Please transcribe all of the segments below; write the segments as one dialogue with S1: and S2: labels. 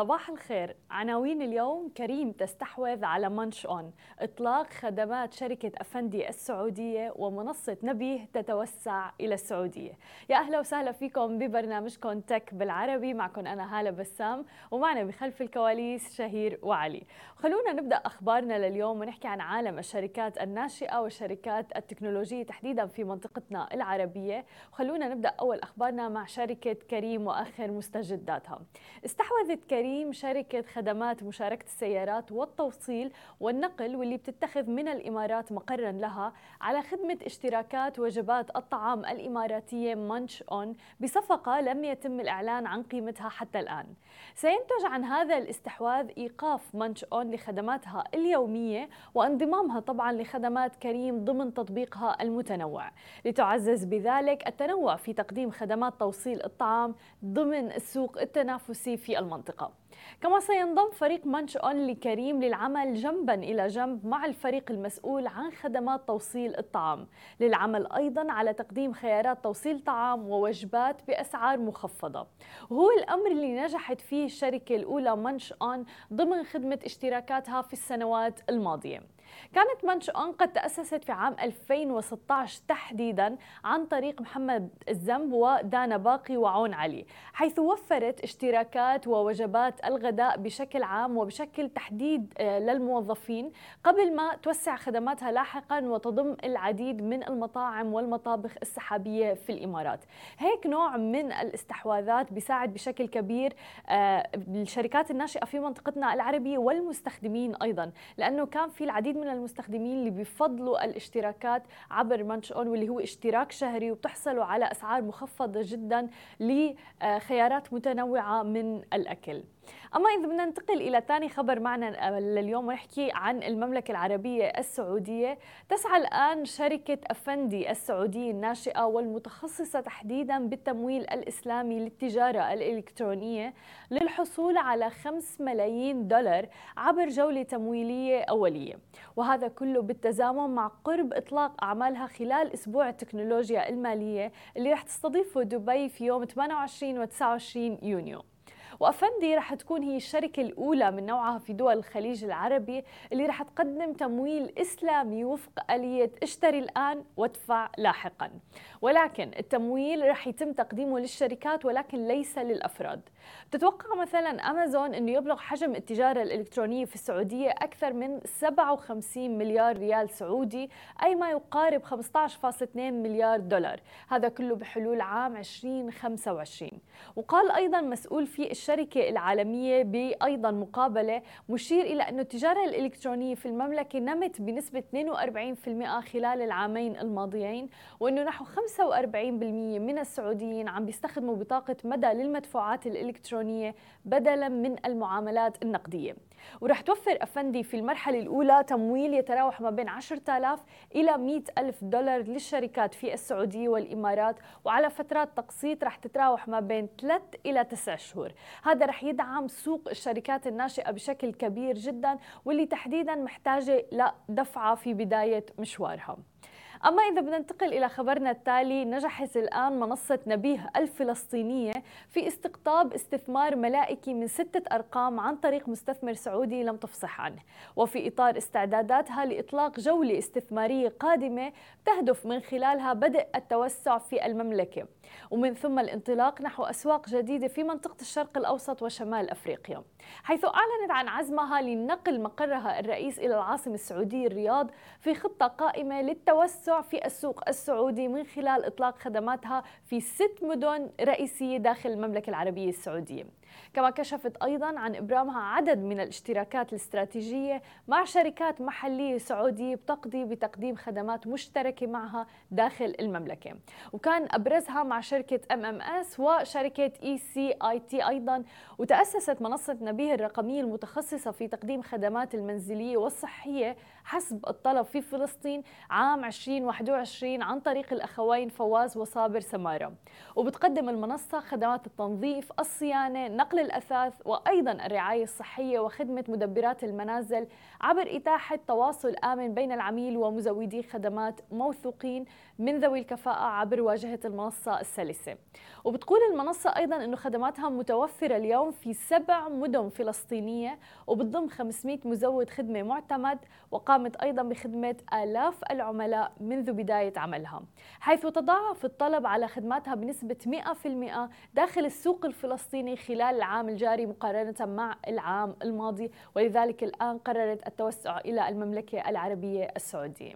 S1: صباح الخير. عناوين اليوم كريم تستحوذ على منش أون. إطلاق خدمات شركة أفندي السعودية ومنصة نبيه تتوسع إلى السعودية. يا أهلا وسهلا فيكم ببرنامجكم تك بالعربي. معكم أنا هالة بسام ومعنا بخلف الكواليس شهير وعلي. خلونا نبدأ أخبارنا لليوم ونحكي عن عالم الشركات الناشئة والشركات التكنولوجية تحديدا في منطقتنا العربية. وخلونا نبدأ أول أخبارنا مع شركة كريم واخر مستجداتها. استحوذت كريم كريم شركة خدمات مشاركة السيارات والتوصيل والنقل واللي بتتخذ من الإمارات مقرا لها على خدمة اشتراكات وجبات الطعام الإماراتية مانش أون بصفقة لم يتم الإعلان عن قيمتها حتى الآن. سينتج عن هذا الاستحواذ إيقاف مانش أون لخدماتها اليومية وانضمامها طبعا لخدمات كريم ضمن تطبيقها المتنوع. لتعزز بذلك التنوع في تقديم خدمات توصيل الطعام ضمن السوق التنافسي في المنطقة. كما سينضم فريق مانش أون لكريم للعمل جنبا إلى جنب مع الفريق المسؤول عن خدمات توصيل الطعام. للعمل أيضا على تقديم خيارات توصيل طعام ووجبات بأسعار مخفضة. وهو الأمر اللي نجحت فيه الشركة الأولى مانش أون ضمن خدمة اشتراكاتها في السنوات الماضية. كانت منش أون قد تأسست في عام 2016 تحديدا عن طريق محمد الزنب ودانا باقي وعون علي حيث وفرت اشتراكات ووجبات الغداء بشكل عام وبشكل تحديد آه، للموظفين. قبل ما توسع خدماتها لاحقا وتضم العديد من المطاعم والمطابخ السحابية في الإمارات. هيك نوع من الاستحواذات بيساعد بشكل كبير آه، الشركات الناشئة في منطقتنا العربية والمستخدمين أيضا لأنه كان في العديد من المستخدمين اللي بيفضلوا الاشتراكات عبر مانش اون واللي هو اشتراك شهري وبتحصلوا على أسعار مخفضة جدا لخيارات متنوعة من الأكل. أما إذا بدنا ننتقل إلى ثاني خبر معنا لليوم ونحكي عن المملكة العربية السعودية. تسعى الآن شركة أفندي السعودية الناشئة والمتخصصة تحديدا بالتمويل الإسلامي للتجارة الإلكترونية للحصول على 5 ملايين دولار عبر جولة تمويلية أولية. وهذا كله بالتزامن مع قرب إطلاق أعمالها خلال أسبوع التكنولوجيا المالية اللي رح تستضيفه دبي في يوم 28 و 29 يونيو. وأفندي رح تكون هي الشركة الأولى من نوعها في دول الخليج العربي اللي رح تقدم تمويل إسلامي وفق آلية اشتري الآن وادفع لاحقا. ولكن التمويل رح يتم تقديمه للشركات ولكن ليس للأفراد. تتوقع مثلا أمازون إنه يبلغ حجم التجارة الإلكترونية في السعودية أكثر من 57 مليار ريال سعودي أي ما يقارب 15.2 مليار دولار. هذا كله بحلول عام 2025 وقال أيضا مسؤول في الشركة العالمية بايضا مقابلة مشير إلى انه التجارة الإلكترونية في المملكة نمت بنسبة 42% خلال العامين الماضيين وانه نحو 45% من السعوديين عم بيستخدموا بطاقة مدى للمدفوعات الإلكترونية بدلا من المعاملات النقدية. ورح توفر أفندي في المرحلة الأولى تمويل يتراوح ما بين 10000 إلى 100 ألف دولار للشركات في السعودية والإمارات وعلى فترات تقسيط رح تتراوح ما بين 3 إلى 9 شهور. هذا رح يدعم سوق الشركات الناشئة بشكل كبير جدا واللي تحديدا محتاجة لدفعة في بداية مشوارها. أما إذا بدنا ننتقل إلى خبرنا التالي نجحت الآن منصة نبيه الفلسطينية في استقطاب استثمار ملائكي من ستة أرقام عن طريق مستثمر سعودي لم تفصح عنه. وفي إطار استعداداتها لإطلاق جولة استثمارية قادمة تهدف من خلالها بدء التوسع في المملكة. ومن ثم الانطلاق نحو أسواق جديدة في منطقة الشرق الأوسط وشمال أفريقيا. حيث أعلنت عن عزمها لنقل مقرها الرئيس إلى العاصمة السعودية الرياض في خطة قائمة للتوسع في السوق السعودي من خلال إطلاق خدماتها في ست مدن رئيسية داخل المملكة العربية السعودية. كما كشفت أيضا عن إبرامها عدد من الاشتراكات الاستراتيجية مع شركات محلية سعودية بتقضي بتقديم خدمات مشتركة معها داخل المملكة. وكان أبرزها مع شركة MMS وشركة ECIT أيضا وتأسست منصة نبيه الرقمية المتخصصة في تقديم خدمات المنزلية والصحية حسب الطلب في فلسطين عام 2021 عن طريق الأخوين فواز وصابر سمارة. وبتقدم المنصة خدمات التنظيف الصيانة نقل الأثاث وأيضا الرعاية الصحية وخدمة مدبرات المنازل عبر إتاحة تواصل آمن بين العميل ومزودي خدمات موثوقين من ذوي الكفاءة عبر واجهة المنصة السلسة. وبتقول المنصة أيضا أنه خدماتها متوفرة اليوم في سبع مدن فلسطينية وبتضم 500 مزود خدمة معتمد وقامت أيضا بخدمة آلاف العملاء منذ بداية عملها حيث تضاعف الطلب على خدماتها بنسبة 100% داخل السوق الفلسطيني خلال العام الجاري مقارنة مع العام الماضي ولذلك الآن قررت التوسع إلى المملكة العربية السعودية.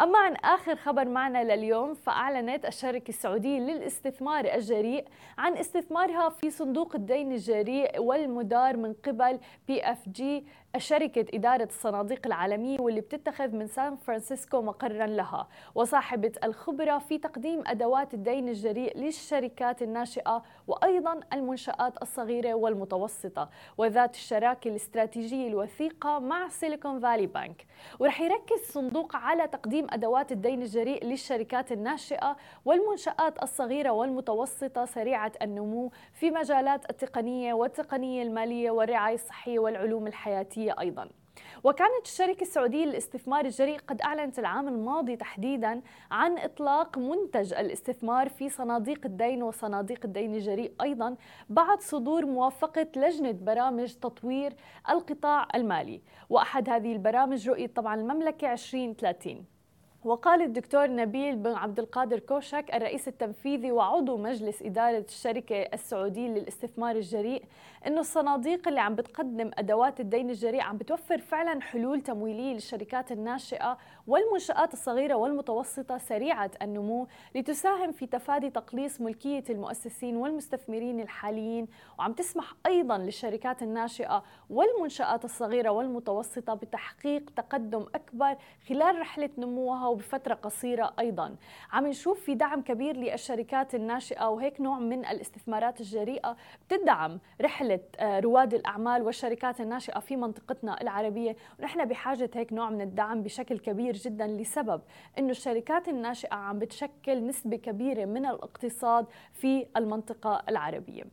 S1: أما عن آخر خبر معنا لليوم فأعلنت الشركة السعودية للاستثمار الجريء عن استثمارها في صندوق الدين الجريء والمدار من قبل PFG شركة إدارة الصناديق العالمية واللي بتتخذ من سان فرانسيسكو مقرا لها وصاحبة الخبرة في تقديم أدوات الدين الجريء للشركات الناشئة وأيضا المنشآت الصغيرة والمتوسطة وذات الشراكة الاستراتيجية الوثيقة مع Silicon Valley Bank. ورح يركز الصندوق على تقديم أدوات الدين الجريء للشركات الناشئة والمنشآت الصغيرة والمتوسطة سريعة النمو في مجالات التقنية والتقنية المالية والرعاية الصحية والعلوم الحياتية أيضاً. وكانت الشركة السعودية للاستثمار الجريء قد أعلنت العام الماضي تحديدا عن إطلاق منتج الاستثمار في صناديق الدين وصناديق الدين الجريء أيضا بعد صدور موافقة لجنة برامج تطوير القطاع المالي. وأحد هذه البرامج رؤية طبعا المملكة 2030 وقال الدكتور نبيل بن عبد القادر كوشك الرئيس التنفيذي وعضو مجلس إدارة الشركة السعودية للاستثمار الجريء إنه الصناديق اللي عم بتقدم أدوات الدين الجريء عم بتوفر فعلا حلول تمويلية للشركات الناشئة والمنشآت الصغيرة والمتوسطة سريعة النمو لتساهم في تفادي تقليص ملكية المؤسسين والمستثمرين الحاليين. وعم تسمح أيضا للشركات الناشئة والمنشآت الصغيرة والمتوسطة بتحقيق تقدم أكبر خلال رحلة نموها وبفترة قصيرة أيضا. عم نشوف في دعم كبير للشركات الناشئة وهيك نوع من الاستثمارات الجريئة. بتدعم رحلة آه، رواد الأعمال والشركات الناشئة في منطقتنا العربية. ونحن بحاجة هيك نوع من الدعم بشكل كبير جدا لسبب أنه الشركات الناشئة عم بتشكل نسبة كبيرة من الاقتصاد في المنطقة العربية.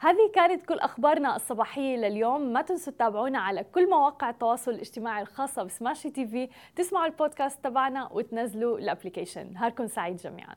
S1: هذه كانت كل أخبارنا الصباحية لليوم. ما تنسوا تتابعونا على كل مواقع التواصل الاجتماعي الخاصة ب Smashi TV. تسمعوا البودكاست تبعنا وتنزلوا ال application. نهاركم سعيد جميعاً.